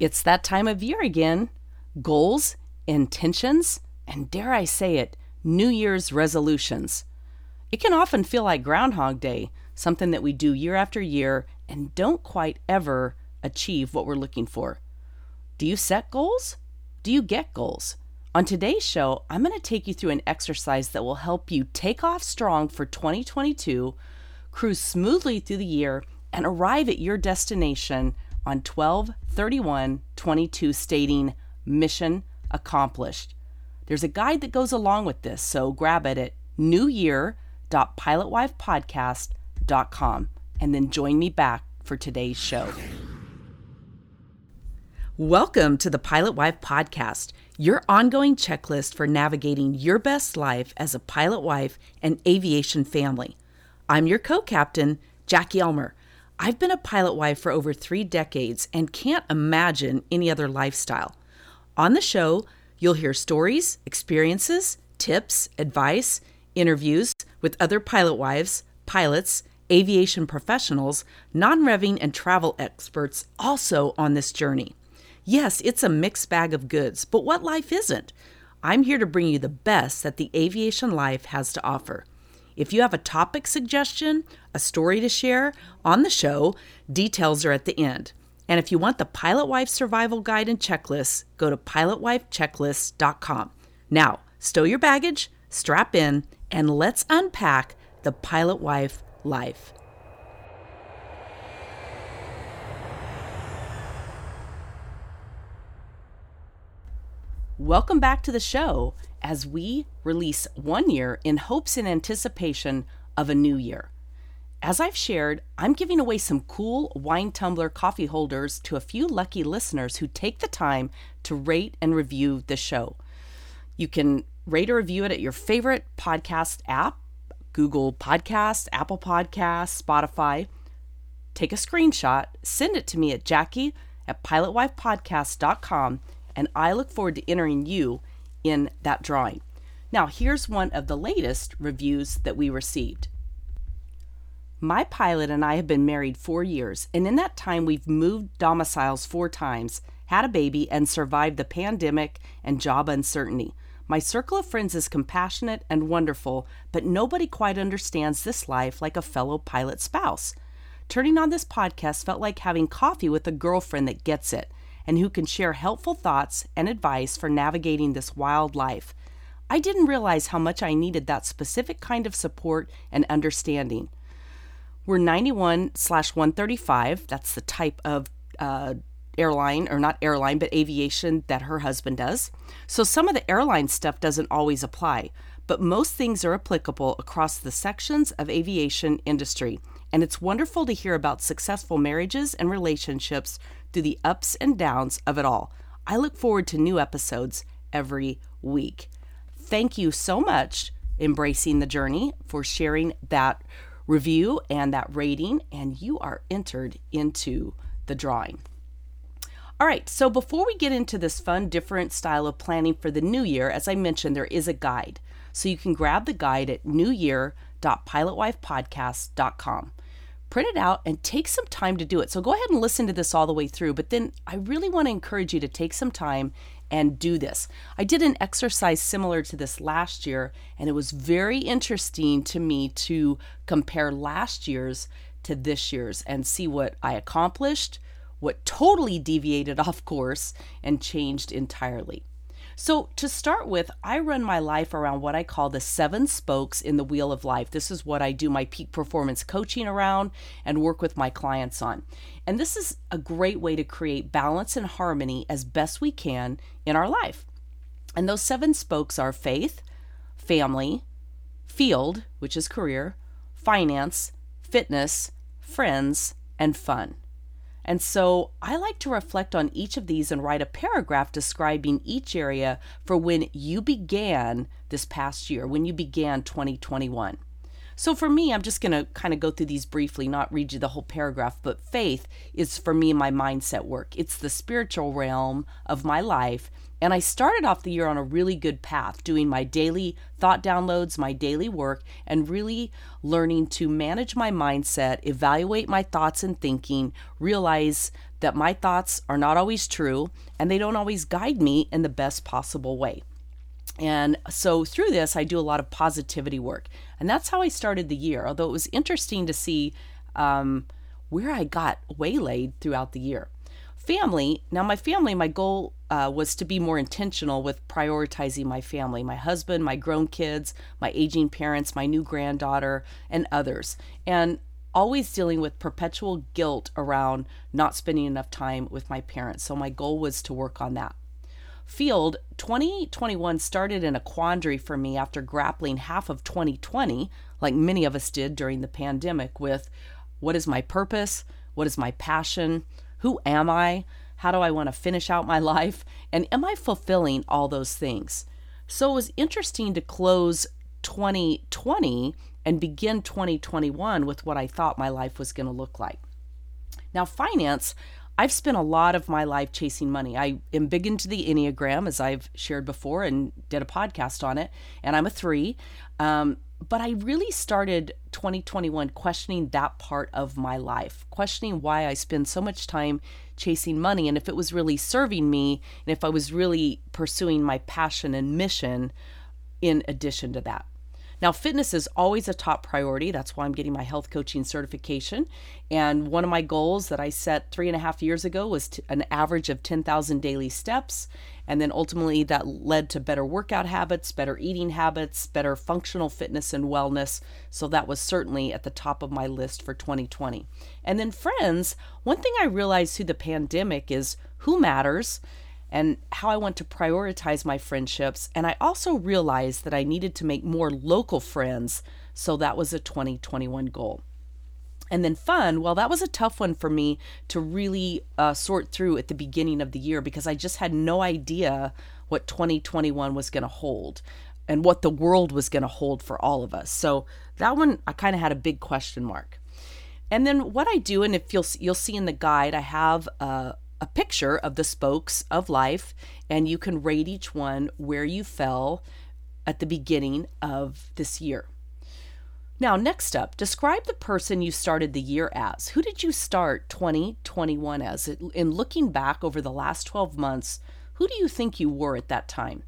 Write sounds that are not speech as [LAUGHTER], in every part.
It's that time of year again. Goals, intentions, and dare I say it, New Year's resolutions. It can often feel like Groundhog Day, something that we do year after year and don't quite ever achieve what we're looking for. Do you set goals? Do you get goals? On today's show, I'm going to take you through an exercise that will help you take off strong for 2022, cruise smoothly through the year, and arrive at your destination on 12 31 22 stating mission accomplished. There's a guide that goes along with this, so grab it at newyear.pilotwifepodcast.com and then join me back for today's show. Welcome to the Pilot Wife Podcast, your ongoing checklist for navigating your best life as a pilot wife and aviation family. I'm your co captain, Jackie Ulmer I've been a pilot wife for over three decades and can't imagine any other lifestyle. On the show, you'll hear stories, experiences, tips, advice, interviews with other pilot wives, pilots, aviation professionals, non revving, and travel experts also on this journey. Yes, it's a mixed bag of goods, but what life isn't? I'm here to bring you the best that the aviation life has to offer. If you have a topic suggestion, a story to share on the show, details are at the end. And if you want the Pilot Wife Survival Guide and Checklist, go to pilotwifechecklist.com. Now, stow your baggage, strap in, and let's unpack the Pilot Wife life. Welcome back to the show as we release one year in hopes and anticipation of a new year. As I've shared, I'm giving away some cool wine tumbler coffee holders to a few lucky listeners who take the time to rate and review the show. You can rate or review it at your favorite podcast app Google Podcasts, Apple Podcasts, Spotify. Take a screenshot, send it to me at Jackie at pilotwifepodcast.com and I look forward to entering you in that drawing. Now, here's one of the latest reviews that we received. My pilot and I have been married four years, and in that time, we've moved domiciles four times, had a baby, and survived the pandemic and job uncertainty. My circle of friends is compassionate and wonderful, but nobody quite understands this life like a fellow pilot spouse. Turning on this podcast felt like having coffee with a girlfriend that gets it and who can share helpful thoughts and advice for navigating this wild life. I didn't realize how much I needed that specific kind of support and understanding. We're 91 slash 135. That's the type of uh, airline, or not airline, but aviation that her husband does. So some of the airline stuff doesn't always apply, but most things are applicable across the sections of aviation industry. And it's wonderful to hear about successful marriages and relationships through the ups and downs of it all. I look forward to new episodes every week. Thank you so much, Embracing the Journey, for sharing that review and that rating, and you are entered into the drawing. All right, so before we get into this fun, different style of planning for the new year, as I mentioned, there is a guide. So you can grab the guide at newyear.pilotwifepodcast.com print it out and take some time to do it. So go ahead and listen to this all the way through, but then I really want to encourage you to take some time and do this. I did an exercise similar to this last year, and it was very interesting to me to compare last year's to this year's and see what I accomplished, what totally deviated [LAUGHS] off course, and changed entirely. So, to start with, I run my life around what I call the seven spokes in the wheel of life. This is what I do my peak performance coaching around and work with my clients on. And this is a great way to create balance and harmony as best we can in our life. And those seven spokes are faith, family, field, which is career, finance, fitness, friends, and fun. And so I like to reflect on each of these and write a paragraph describing each area for when you began this past year, when you began 2021. So for me, I'm just going to kind of go through these briefly, not read you the whole paragraph, but faith is for me my mindset work. It's the spiritual realm of my life. And I started off the year on a really good path, doing my daily thought downloads, my daily work, and really learning to manage my mindset, evaluate my thoughts and thinking, realize that my thoughts are not always true and they don't always guide me in the best possible way. And so through this, I do a lot of positivity work. And that's how I started the year, although it was interesting to see um, where I got waylaid throughout the year. Family, now my family, my goal uh, was to be more intentional with prioritizing my family my husband, my grown kids, my aging parents, my new granddaughter, and others. And always dealing with perpetual guilt around not spending enough time with my parents. So my goal was to work on that field, 2021 started in a quandary for me after grappling half of 2020, like many of us did during the pandemic, with what is my purpose? What is my passion? Who am I? How do I want to finish out my [LAUGHS] life? And am I fulfilling all those things? So it was interesting to close 2020 and begin 2021 with what I thought my life was going to look like. Now, finance, I've spent a lot of my life chasing money. I am big into the Enneagram, as I've shared before and did a podcast on it, and I'm a three. Um, but I really started 2021 questioning that part of my life, questioning why I spend so much time chasing money and if it was really serving me and if I was really pursuing my passion and mission in addition to that. Now, fitness is always a top priority. That's why I'm getting my health coaching certification. And one of my goals that I set three and a half years ago was to, an average of 10,000 daily steps. And then ultimately that led to better workout habits, better eating habits, better functional fitness and wellness. So that was certainly at the top of my list for 2020. And then, friends, one thing I realized through the pandemic is who matters and how I want to prioritize my friendships. And I also realized that I needed to make more local friends. So that was a 2021 goal. And then fun, well, that was a tough one for me to really uh, sort through at the beginning of the year because I just had no idea what 2021 was going to hold and what the world was going to hold for all of us. So that one, I kind of had a big question mark. And then what I do, and if you'll you'll see in the guide, I have a, a picture of the spokes of life, and you can rate each one where you fell at the beginning of this year. Now, next up, describe the person you started the year as. Who did you start 2021 as? In looking back over the last 12 months, who do you think you were at that time?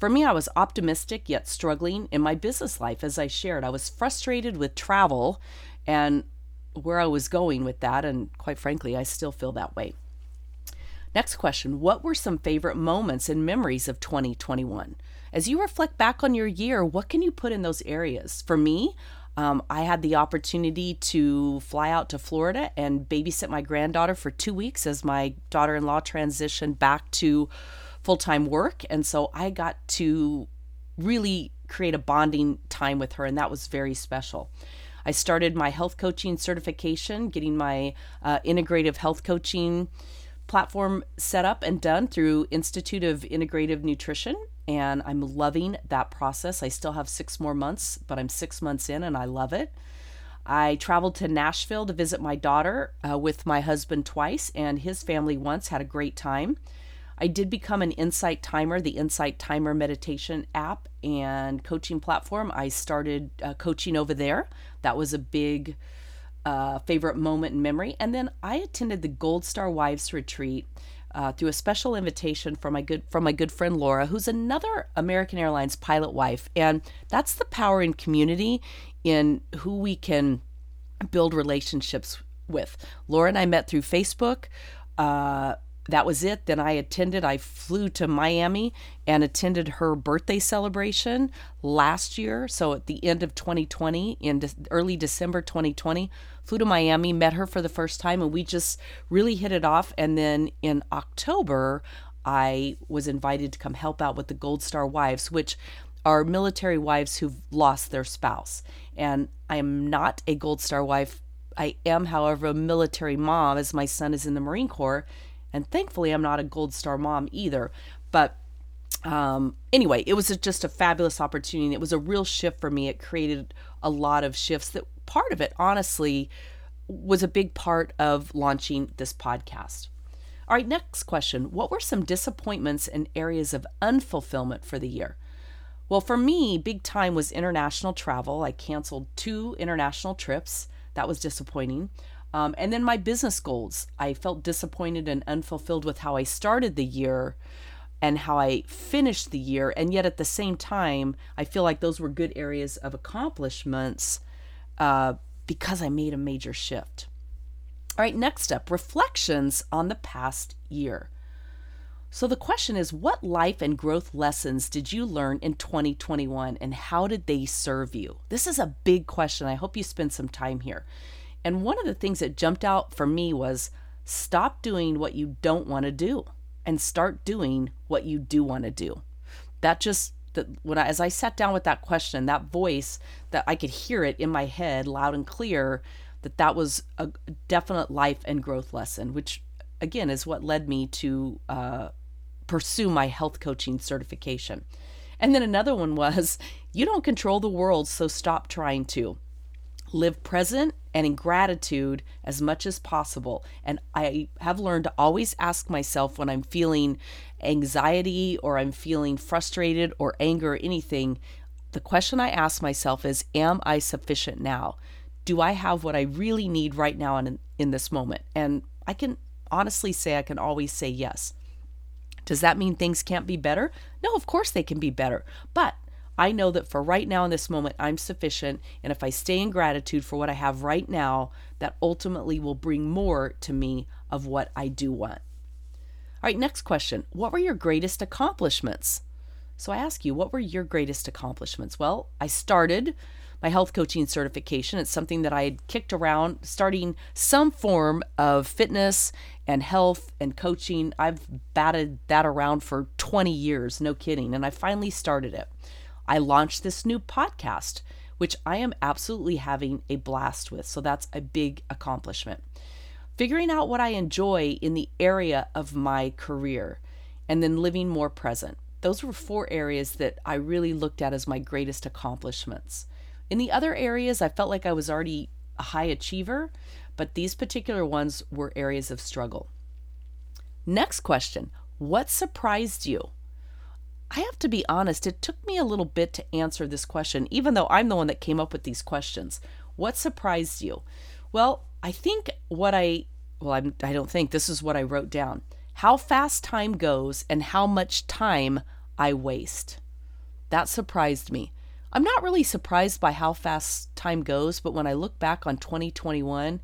For me, I was optimistic yet struggling in my business life, as I shared. I was frustrated with travel and where I was going with that, and quite frankly, I still feel that way. Next question What were some favorite moments and memories of 2021? As you reflect back on your year, what can you put in those areas? For me, um, I had the opportunity to fly out to Florida and babysit my granddaughter for two weeks as my daughter in law transitioned back to full time work. And so I got to really create a bonding time with her, and that was very special. I started my health coaching certification, getting my uh, integrative health coaching platform set up and done through Institute of Integrative Nutrition. And I'm loving that process. I still have six more months, but I'm six months in and I love it. I traveled to Nashville to visit my daughter uh, with my husband twice and his family once, had a great time. I did become an Insight Timer, the Insight Timer meditation app and coaching platform. I started uh, coaching over there. That was a big uh, favorite moment in memory. And then I attended the Gold Star Wives Retreat uh, through a special invitation from my good from my good friend Laura, who's another American Airlines pilot wife. And that's the power in community, in who we can build relationships with. Laura and I met through Facebook. Uh, that was it. Then I attended, I flew to Miami and attended her birthday celebration last year. So at the end of 2020, in de- early December 2020, flew to Miami, met her for the first time, and we just really hit it off. And then in October, I was invited to come help out with the Gold Star Wives, which are military wives who've lost their spouse. And I am not a Gold Star wife. I am, however, a military mom, as my son is in the Marine Corps and thankfully, I'm not a gold star mom either. But um, anyway, it was just a fabulous opportunity. It was a real shift for me. It created a lot of shifts that part of it, honestly, was a big part of launching this podcast. All right, next question. What were some disappointments and areas of unfulfillment for the year? Well, for me, big time was international travel. I canceled two international trips. That was disappointing. Um, and then my business goals. I felt disappointed and unfulfilled with how I started the year and how I finished the year. And yet at the same time, I feel like those were good areas of accomplishments uh, because I made a major shift. All right, next up reflections on the past year. So the question is what life and growth lessons did you learn in 2021 and how did they serve you? This is a big question. I hope you spend some time here. And one of the things that jumped out for me was stop doing what you don't want to do and start doing what you do want to do. That just that when I, as I sat down with that question, that voice that I could hear it in my head loud and clear that that was a definite life and growth lesson, which again is what led me to uh, pursue my health coaching certification. And then another one was [LAUGHS] you don't control the world, so stop trying to live present and in gratitude as much as possible. And I have learned to always ask myself when I'm feeling anxiety or I'm feeling frustrated or anger or anything, the question I ask myself is Am I sufficient now? Do I have what I really need right now in, in this moment? And I can honestly say I can always say yes. Does that mean things can't be better? No, of course they can be better. But I know that for right now in this moment, I'm sufficient. And if I stay in gratitude for what I have right now, that ultimately will bring more to me of what I do want. All right, next question. What were your greatest accomplishments? So I ask you, what were your greatest accomplishments? Well, I started my health coaching certification. It's something that I had kicked around, starting some form of fitness and health and coaching. I've batted that around for 20 years, no kidding. And I finally started it. I launched this new podcast, which I am absolutely having a blast with. So that's a big accomplishment. Figuring out what I enjoy in the area of my career and then living more present. Those were four areas that I really looked at as my greatest accomplishments. In the other areas, I felt like I was already a high achiever, but these particular ones were areas of struggle. Next question What surprised you? I have to be honest, it took me a little bit to answer this question, even though I'm the one that came up with these questions. What surprised you? Well, I think what I, well, I'm, I don't think this is what I wrote down how fast time goes and how much time I waste. That surprised me. I'm not really surprised by how fast time goes, but when I look back on 2021,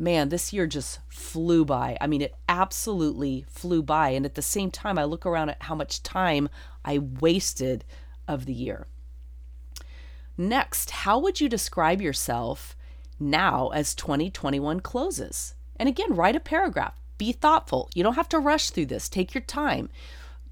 man, this year just flew by. I mean, it absolutely flew by. And at the same time, I look around at how much time I wasted of the year. Next, how would you describe yourself now as 2021 closes? And again, write a paragraph. Be thoughtful. You don't have to rush through this. Take your time.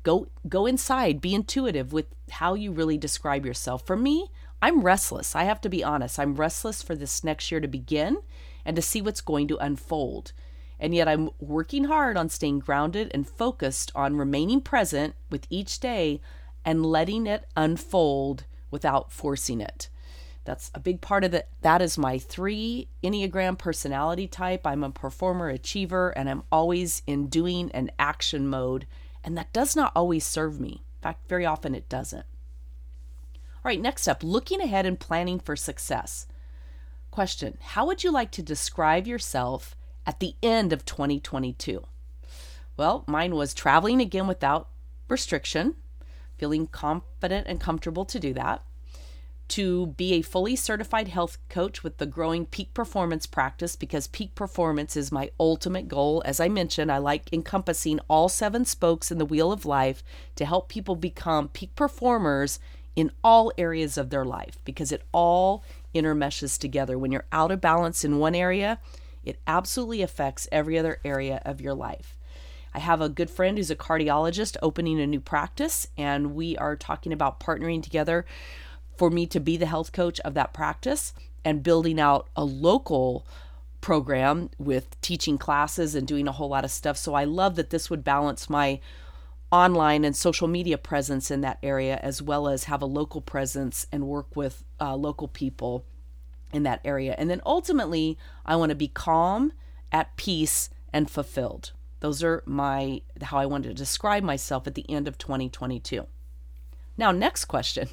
Go go inside, be intuitive with how you really describe yourself. For me, I'm restless. I have to be honest. I'm restless for this next year to begin and to see what's going to unfold. And yet I'm working hard on staying grounded and focused on remaining present with each day and letting it unfold without forcing it. That's a big part of it. That is my three Enneagram personality type. I'm a performer, achiever, and I'm always in doing and action mode. And that does not always serve me. In fact, very often it doesn't. All right, next up, looking ahead and planning for success. Question How would you like to describe yourself at the end of 2022? Well, mine was traveling again without restriction, feeling confident and comfortable to do that, to be a fully certified health coach with the growing peak performance practice because peak performance is my ultimate goal. As I mentioned, I like encompassing all seven spokes in the wheel of life to help people become peak performers in all areas of their life because it all intermeshes together. When you're out of balance in one area, it absolutely affects every other area of your life. I have a good friend who's a cardiologist opening a new practice, and we are talking about partnering together for me to be the health coach of that practice and building out a local program with teaching classes and doing a whole lot of stuff. So I love that this would balance my online and social media presence in that area, as well as have a local presence and work with uh, local people in that area. And then ultimately, I want to be calm, at peace, and fulfilled. Those are my how I want to describe myself at the end of 2022. Now, next question.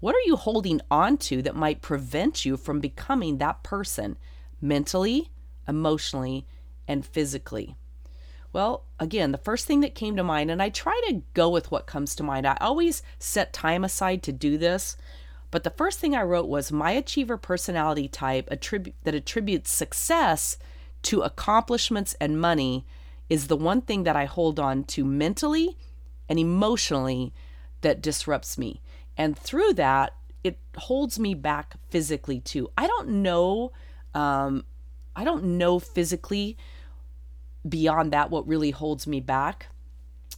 What are you holding on to that might prevent you from becoming that person mentally, emotionally, and physically? Well, again, the first thing that came to mind, and I try to go with what comes to mind. I always set time aside to do this, but the first thing I wrote was my achiever personality type that attributes success to accomplishments and money is the one thing that I hold on to mentally and emotionally that disrupts me. And through that, it holds me back physically too. I don't know um, I don't know physically beyond that what really holds me back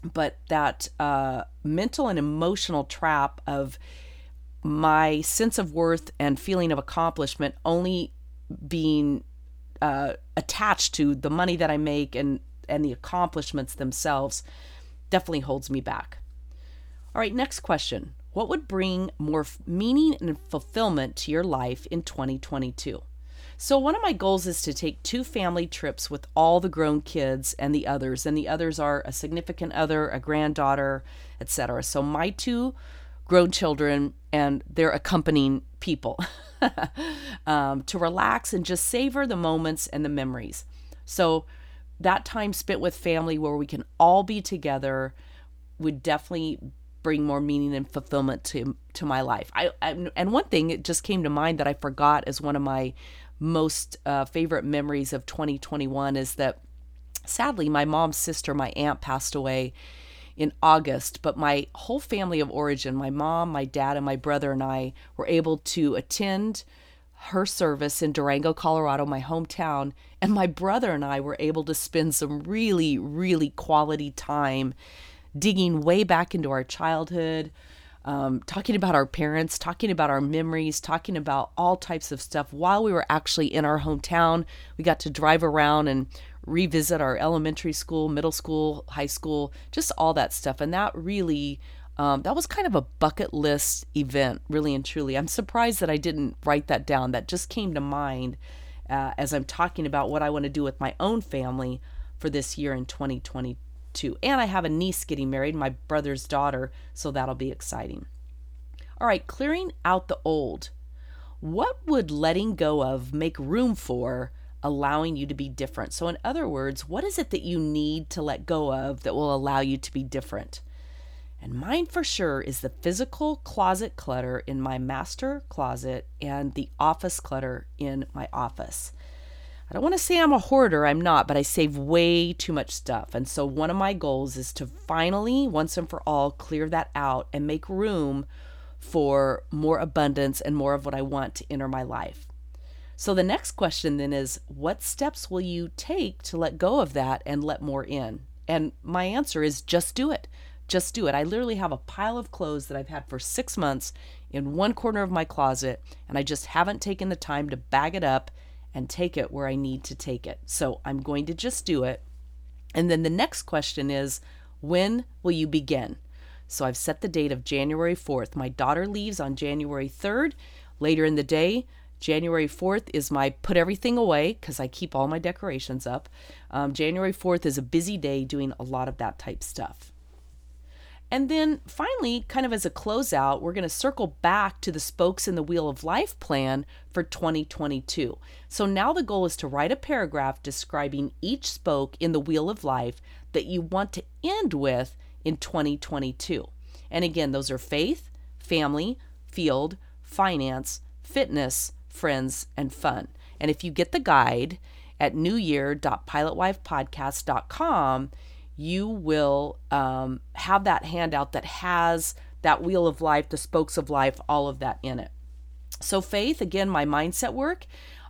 but that uh, mental and emotional trap of my sense of worth and feeling of accomplishment only being uh, attached to the money that I make and and the accomplishments themselves definitely holds me back. All right, next question. What would bring more meaning and fulfillment to your life in 2022? So, one of my goals is to take two family trips with all the grown kids and the others, and the others are a significant other, a granddaughter, etc. So, my two grown children and their accompanying people [LAUGHS] um, to relax and just savor the moments and the memories. So, that time spent with family where we can all be together would definitely bring more meaning and fulfillment to to my life. I, I and one thing it just came to mind that I forgot as one of my most uh, favorite memories of 2021 is that sadly my mom's sister, my aunt, passed away in August, but my whole family of origin, my mom, my dad, and my brother and I were able to attend her service in Durango, Colorado, my hometown, and my brother and I were able to spend some really, really quality time digging way back into our childhood, um, talking about our parents, talking about our memories, talking about all types of stuff while we were actually in our hometown. We got to drive around and revisit our elementary school, middle school, high school, just all that stuff. And that really, um, that was kind of a bucket list event, really and truly. I'm surprised that I didn't write that down. That just came to mind uh, as I'm talking about what I want to do with my own family for this year in 2022 too. And I have a niece getting married, my brother's daughter, so that'll be exciting. All right, clearing out the old. What would letting go of make room for allowing you to be different? So, in other words, what is it that you need to let go of that will allow you to be different? And mine for sure is the physical closet clutter in my master closet and the office clutter in my office. I don't want to say I'm a hoarder, I'm not, but I save way too much stuff. And so one of my goals is to finally, once and for all, clear that out and make room for more abundance and more of what I want to enter my life. So the next question then is what steps will you take to let go of that and let more in? And my answer is just do it. Just do it. I literally have a pile of clothes that I've had for six months in one corner of my closet, and I just haven't taken the time to bag it up and take it where I need to take it. So I'm going to just do it. And then the next question is when will you begin? So I've set the date of January 4th. My daughter leaves on January 3rd. Later in the day, January 4th is my put everything away because I keep all my decorations up. Um, January 4th is a busy day doing a lot of that type stuff. And then finally, kind of as a closeout, we're going to circle back to the spokes in the Wheel of Life plan for 2022. So now the goal is to write a paragraph describing each spoke in the Wheel of Life that you want to end with in 2022. And again, those are faith, family, field, finance, fitness, friends, and fun. And if you get the guide at newyear.pilotwifepodcast.com, you will um, have that handout that has that wheel of life, the spokes of life, all of that in it. So, faith, again, my mindset work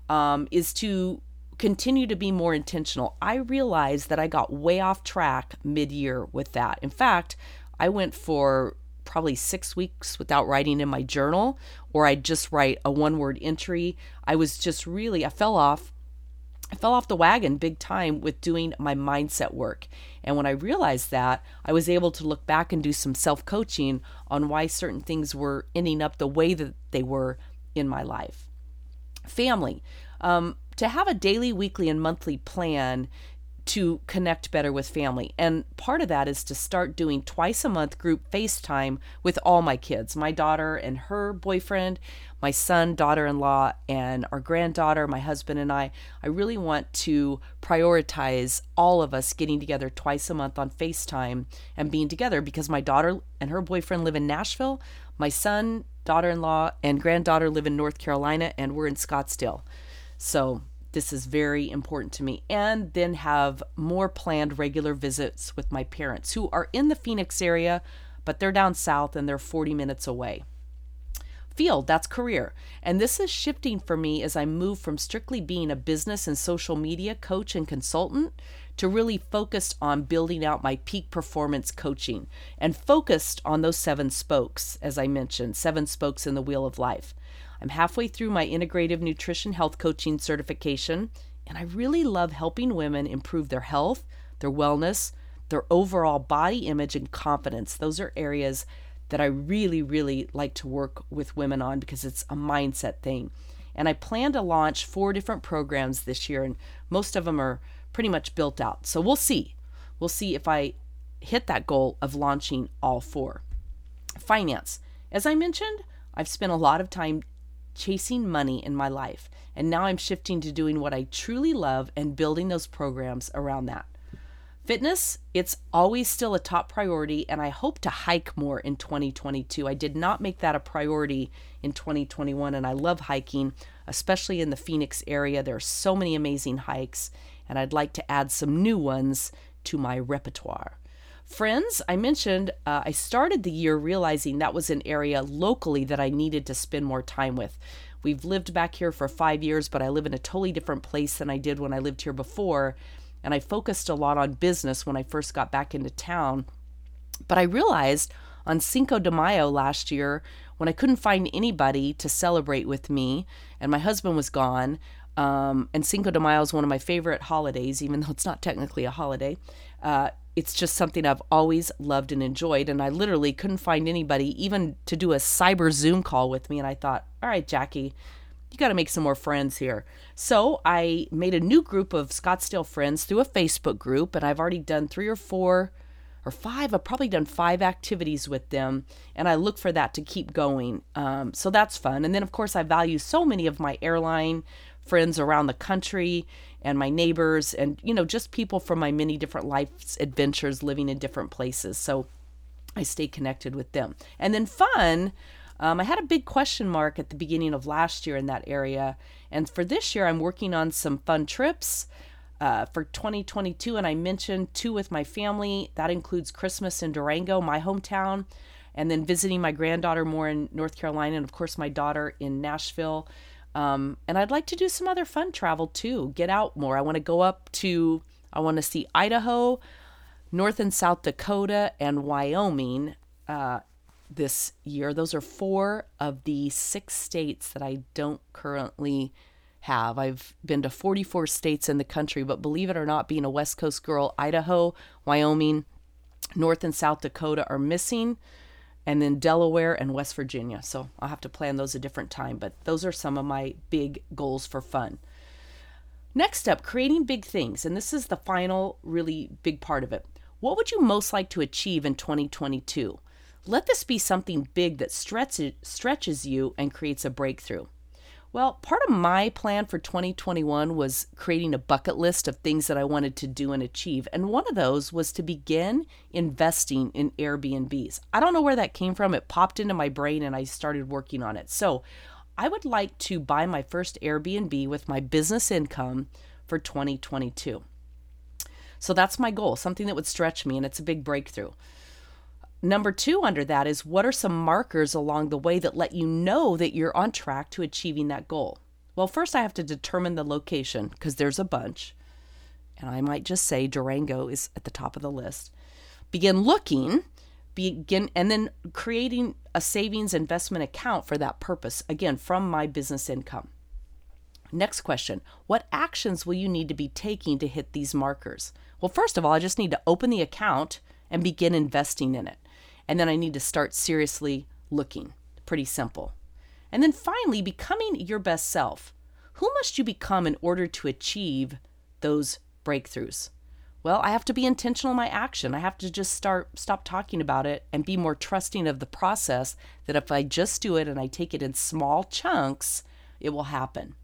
um, is to continue to be more intentional. I realized that I got way off track mid year with that. In fact, I went for probably six weeks without writing in my journal, or I'd just write a one word entry. I was just really, I fell off I fell off the wagon big time with doing my mindset work. And when I realized that, I was able to look back and do some self coaching on why certain things were ending up the way that they were in my life. Family. Um, to have a daily, weekly, and monthly plan to connect better with family. And part of that is to start doing twice a month group FaceTime with all my kids my daughter and her boyfriend, my son, daughter in law, and our granddaughter, my husband, and I. I really want to prioritize all of us getting together twice a month on FaceTime and being together because my daughter and her boyfriend live in Nashville. My son, daughter in law, and granddaughter live in North Carolina, and we're in Scottsdale. So this is very important to me. And then have more planned regular visits with my parents who are in the Phoenix area, but they're down south and they're 40 minutes away. Field, that's career. And this is shifting for me as I move from strictly being a business and social media coach and consultant to really focused on building out my peak performance coaching and focused on those seven spokes, as I mentioned, seven spokes in the wheel of life. I'm halfway through my integrative nutrition health coaching certification, and I really love helping women improve their health, their wellness, their overall body image, and confidence. Those are areas that I really, really like to work with women on because it's a mindset thing. And I plan to launch four different programs this year, and most of them are pretty much built out. So we'll see. We'll see if I hit that goal of launching all four. Finance. As I mentioned, I've spent a lot of time chasing money in my life. And now I'm shifting to doing what I truly love and building those programs around that. Fitness, it's always still a top priority, and I hope to hike more in 2022. I did not make that a priority in 2021, and I love hiking, especially in the Phoenix area. There are so many amazing hikes, and I'd like to add some new ones to my repertoire. Friends, I mentioned uh, I started the year realizing that was an area locally that I needed to spend more time with. We've lived back here for five years, but I live in a totally different place than I did when I lived here before. And I focused a lot on business when I first got back into town. But I realized on Cinco de Mayo last year, when I couldn't find anybody to celebrate with me and my husband was gone, um, and Cinco de Mayo is one of my favorite holidays, even though it's not technically a holiday. Uh, it's just something I've always loved and enjoyed. And I literally couldn't find anybody even to do a cyber Zoom call with me. And I thought, all right, Jackie, you got to make some more friends here. So I made a new group of Scottsdale friends through a Facebook group. And I've already done three or four or five. I've probably done five activities with them. And I look for that to keep going. Um, so that's fun. And then, of course, I value so many of my airline friends around the country and my neighbors and you know just people from my many different life's adventures living in different places. So i stay connected with them. And then fun um, i had a big question mark at the beginning of last year in that area. And for this year i'm working on some fun trips uh, for 2022 and i mentioned two with my family. That includes christmas in durango my hometown and then visiting my granddaughter more in north carolina and of course my daughter in nashville um, and I'd like to do some other fun travel too, get out more. I want to go up to, I want to see Idaho, North and South Dakota, and Wyoming uh, this year. Those are four of the six states that I don't currently have. I've been to 44 states in the country, but believe it or not, being a West Coast girl, Idaho, Wyoming, North and South Dakota are missing and then Delaware and West Virginia. So I'll have to plan those a different time, but those are some of my big goals for fun. Next up, creating big things. And this is the final, really big part of it. What would you most like to achieve in 2022? Let this be something big that stretches, stretches you and creates a breakthrough. Well, part of my plan for 2021 was creating a bucket list of things that I wanted to do and achieve. And one of those was to begin investing in Airbnbs. I don't know where that came from. It popped into my brain and I started working on it. So I would like to buy my first Airbnb with my business income for 2022. So that's my goal, something that would stretch me, and it's a big breakthrough. Number two under that is what are some markers along the way that let you know that you're on track to achieving that goal? Well, first I have to determine the location because there's a bunch. And I might just say Durango is at the top of the list. Begin looking, begin and then creating a savings investment account for that purpose, again, from my business income. Next question What actions will you need to be taking to hit these markers? Well, first of all, I just need to open the account and begin investing in it. And then I need to start seriously looking. Pretty simple. And then finally, becoming your best self. Who must you become in order to achieve those breakthroughs? Well, I have to be intentional in my action. I have to just start stop talking about it and be more trusting of the process that if I just do it and I take it in small chunks, it will happen.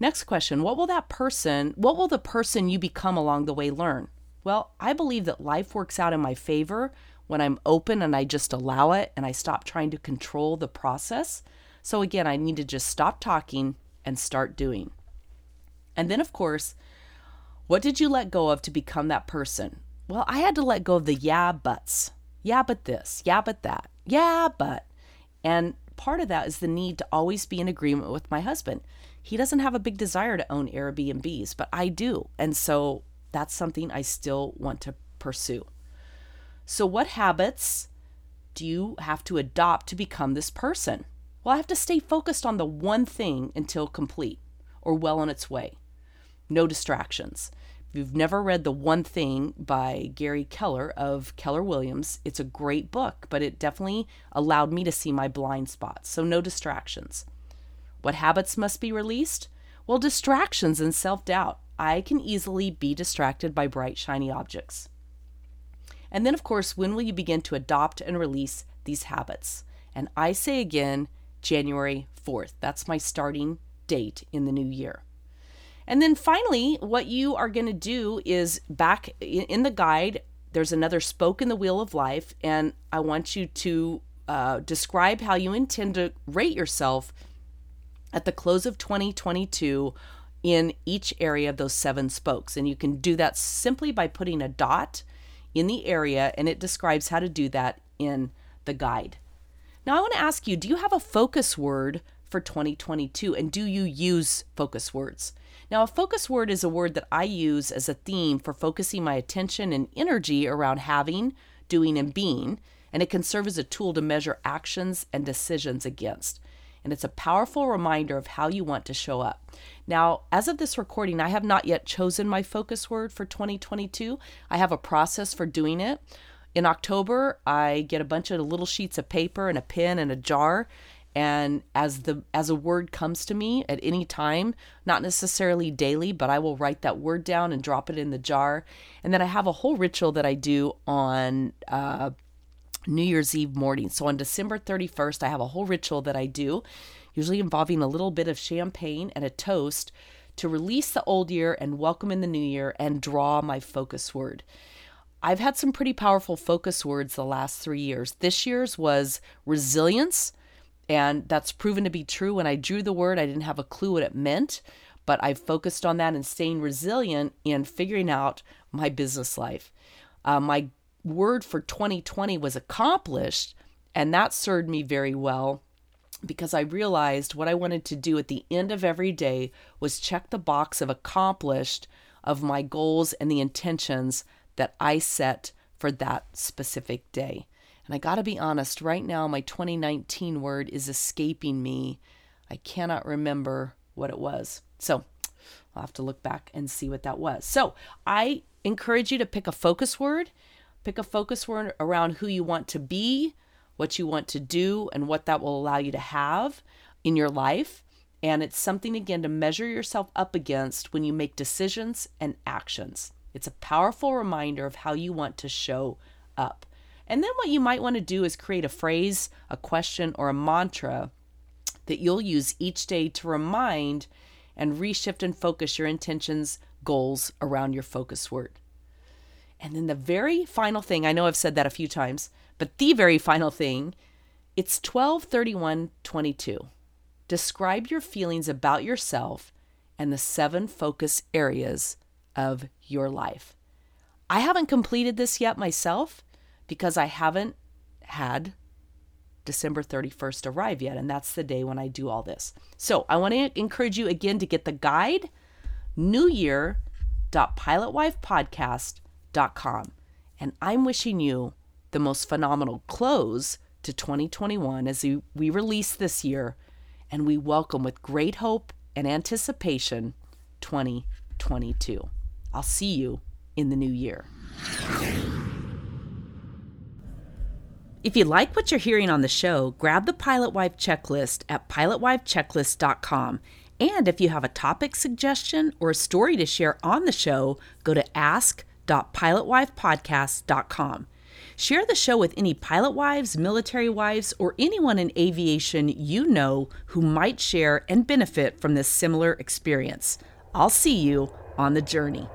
Next question, what will that person, what will the person you become along the way learn? Well, I believe that life works out in my favor when I'm open and I just allow it and I stop trying to control the process. So again, I need to just stop talking and start doing. And then of course, what did you let go of to become that person? Well, I had to let go of the yeah buts. Yeah, but this. Yeah, but that. Yeah, but. And part of that is the need to always be in agreement with my husband. He doesn't have a big desire to own Airbnbs, but I do. And so that's something I still want to pursue. So, what habits do you have to adopt to become this person? Well, I have to stay focused on the one thing until complete or well on its way no distractions. If you've never read The One Thing by Gary Keller of Keller Williams, it's a great book, but it definitely allowed me to see my blind spots. So, no distractions. What habits must be released? Well, distractions and self doubt. I can easily be distracted by bright, shiny objects. And then, of course, when will you begin to adopt and release these habits? And I say again, January 4th. That's my starting date in the new year. And then finally, what you are going to do is back in the guide, there's another spoke in the wheel of life, and I want you to uh, describe how you intend to rate yourself at the close of 2022 in each area of those seven spokes. And you can do that simply by putting a dot in the area, and it describes how to do that in the guide. Now, I want to ask you do you have a focus word for 2022, and do you use focus words? Now, a focus word is a word that I use as a theme for focusing my attention and energy around having, doing, and being, and it can serve as a tool to measure actions and decisions against. And it's a powerful reminder of how you want to show up. Now, as of this recording, I have not yet chosen my focus word for 2022. I have a process for doing it. In October, I get a bunch of little sheets of paper and a pen and a jar, and as the as a word comes to me at any time not necessarily daily but i will write that word down and drop it in the jar and then i have a whole ritual that i do on uh, new year's eve morning so on december 31st i have a whole ritual that i do usually involving a little bit of champagne and a toast to release the old year and welcome in the new year and draw my focus word I've had some pretty powerful focus words the last three years. This year's was resilience, and that's proven to be true. When I drew the word, I didn't have a clue what it meant, but I focused on that and staying resilient in figuring out my business life. Uh, my word for 2020 was accomplished, and that served me very well because I realized what I wanted to do at the end of every day was check the box of accomplished of my goals and the intentions that I set for that specific day. And I got to be honest, right now, my 2019 word is escaping me. I cannot remember what it was. So I'll have to look back and see what that was. So I encourage you to pick a focus word, pick a focus word around who you want to be, what you want to do, and what that will allow you to have in your life. And it's something, again, to measure yourself up against when you make decisions and actions. It's a powerful reminder of how you want to show up. And then what you might want to do is create a phrase, a question, or a mantra that you'll use each day to remind and reshift and focus your intentions, goals around your focus word. And then the very final thing, I know I've said that a few times, but the very final thing, it's 123122. Describe your feelings about yourself and the seven focus areas of your life. I haven't completed this yet myself, because I haven't had December 31st arrive yet. And that's the day when I do all this. So I want to encourage you again to get the guide, newyear.pilotwifepodcast.com. And I'm wishing you the most phenomenal close to 2021 as we, we release this year and we welcome with great hope and anticipation 2022. I'll see you in the new year. If you like what you're hearing on the show, grab the Pilot Wife checklist at pilotwifechecklist.com. And if you have a topic suggestion or a story to share on the show, go to ask.pilotwifepodcast.com. Share the show with any pilot wives, military wives, or anyone in aviation you know who might share and benefit from this similar experience. I'll see you on the journey.